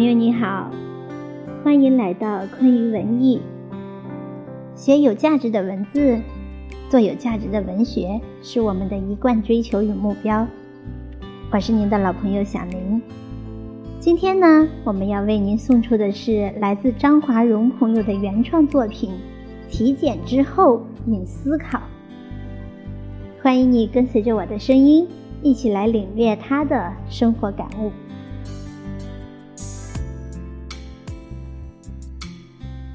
朋友你好，欢迎来到昆于文艺。写有价值的文字，做有价值的文学，是我们的一贯追求与目标。我是您的老朋友小林。今天呢，我们要为您送出的是来自张华荣朋友的原创作品《体检之后引思考》。欢迎你跟随着我的声音，一起来领略他的生活感悟。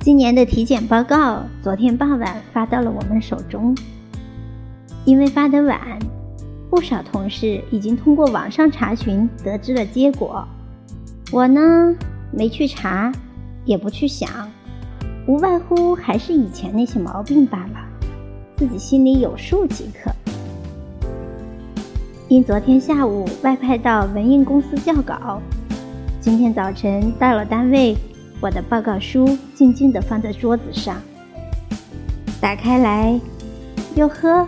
今年的体检报告昨天傍晚发到了我们手中，因为发得晚，不少同事已经通过网上查询得知了结果。我呢，没去查，也不去想，无外乎还是以前那些毛病罢了，自己心里有数即可。因昨天下午外派到文印公司校稿，今天早晨到了单位。我的报告书静静地放在桌子上，打开来，哟呵，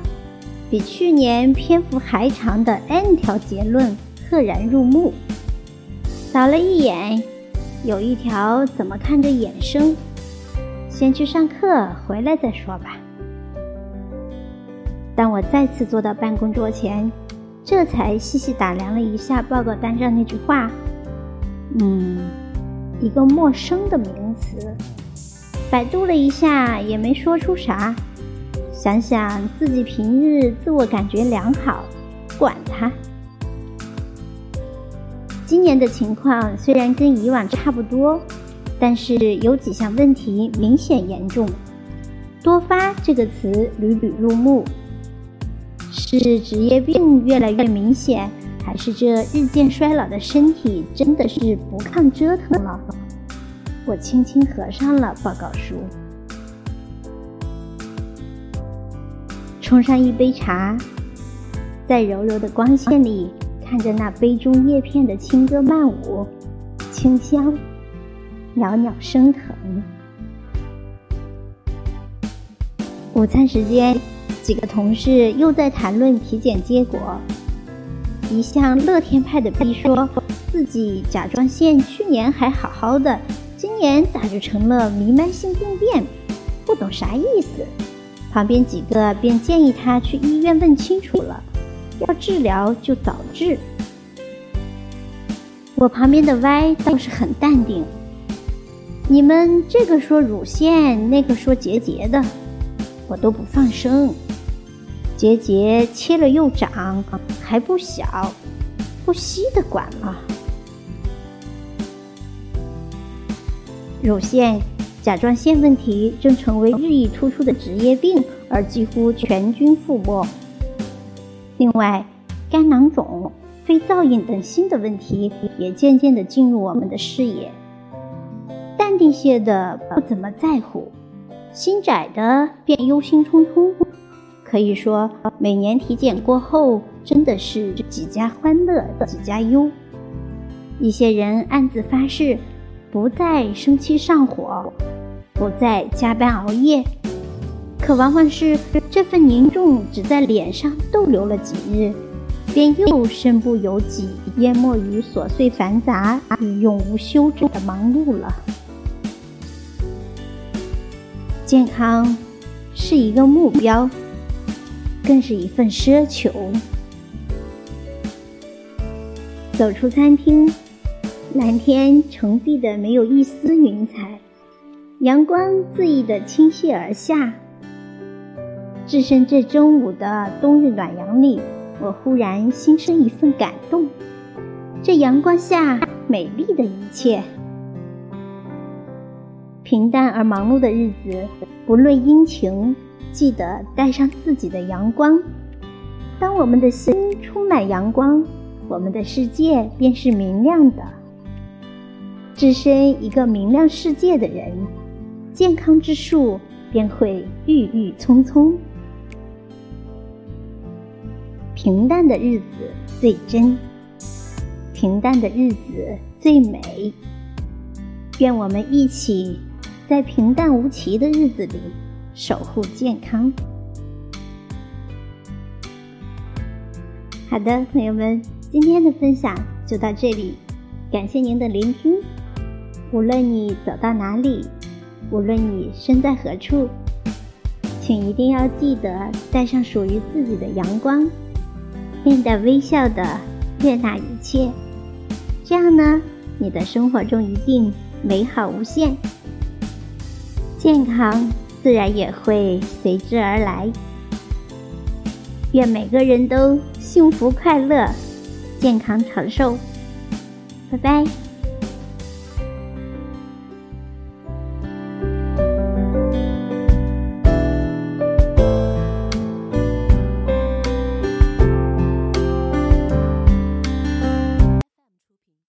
比去年篇幅还长的 N 条结论赫然入目。扫了一眼，有一条怎么看着眼生？先去上课，回来再说吧。当我再次坐到办公桌前，这才细细打量了一下报告单上那句话。嗯。一个陌生的名词，百度了一下也没说出啥。想想自己平日自我感觉良好，管他。今年的情况虽然跟以往差不多，但是有几项问题明显严重。多发这个词屡屡入目，是职业病越来越明显。还是这日渐衰老的身体真的是不抗折腾了？我轻轻合上了报告书，冲上一杯茶，在柔柔的光线里看着那杯中叶片的轻歌曼舞，清香，袅袅升腾。午餐时间，几个同事又在谈论体检结果。一向乐天派的 B 说自己甲状腺去年还好好的，今年咋就成了弥漫性病变？不懂啥意思。旁边几个便建议他去医院问清楚了，要治疗就早治。我旁边的 Y 倒是很淡定，你们这个说乳腺，那个说结节的，我都不放声。结节切了又长，还不小，不稀的管了。乳腺、甲状腺问题正成为日益突出的职业病，而几乎全军覆没。另外，肝囊肿、肺造影等新的问题也渐渐的进入我们的视野。淡定些的不怎么在乎，心窄的便忧心忡忡。可以说，每年体检过后，真的是几家欢乐几家忧。一些人暗自发誓，不再生气上火，不再加班熬夜，可往往是这份凝重只在脸上逗留了几日，便又身不由己，淹没于琐碎繁杂与永无休止的忙碌了。健康是一个目标。更是一份奢求。走出餐厅，蓝天澄碧的没有一丝云彩，阳光恣意的倾泻而下。置身这中午的冬日暖阳里，我忽然心生一份感动。这阳光下美丽的一切，平淡而忙碌的日子，不论阴晴。记得带上自己的阳光。当我们的心充满阳光，我们的世界便是明亮的。置身一个明亮世界的人，健康之树便会郁郁葱葱。平淡的日子最真，平淡的日子最美。愿我们一起在平淡无奇的日子里。守护健康。好的，朋友们，今天的分享就到这里，感谢您的聆听，无论你走到哪里，无论你身在何处，请一定要记得带上属于自己的阳光，面带微笑的悦纳一切。这样呢，你的生活中一定美好无限，健康自然也会随之而来。愿每个人都幸福快乐、健康长寿。拜拜。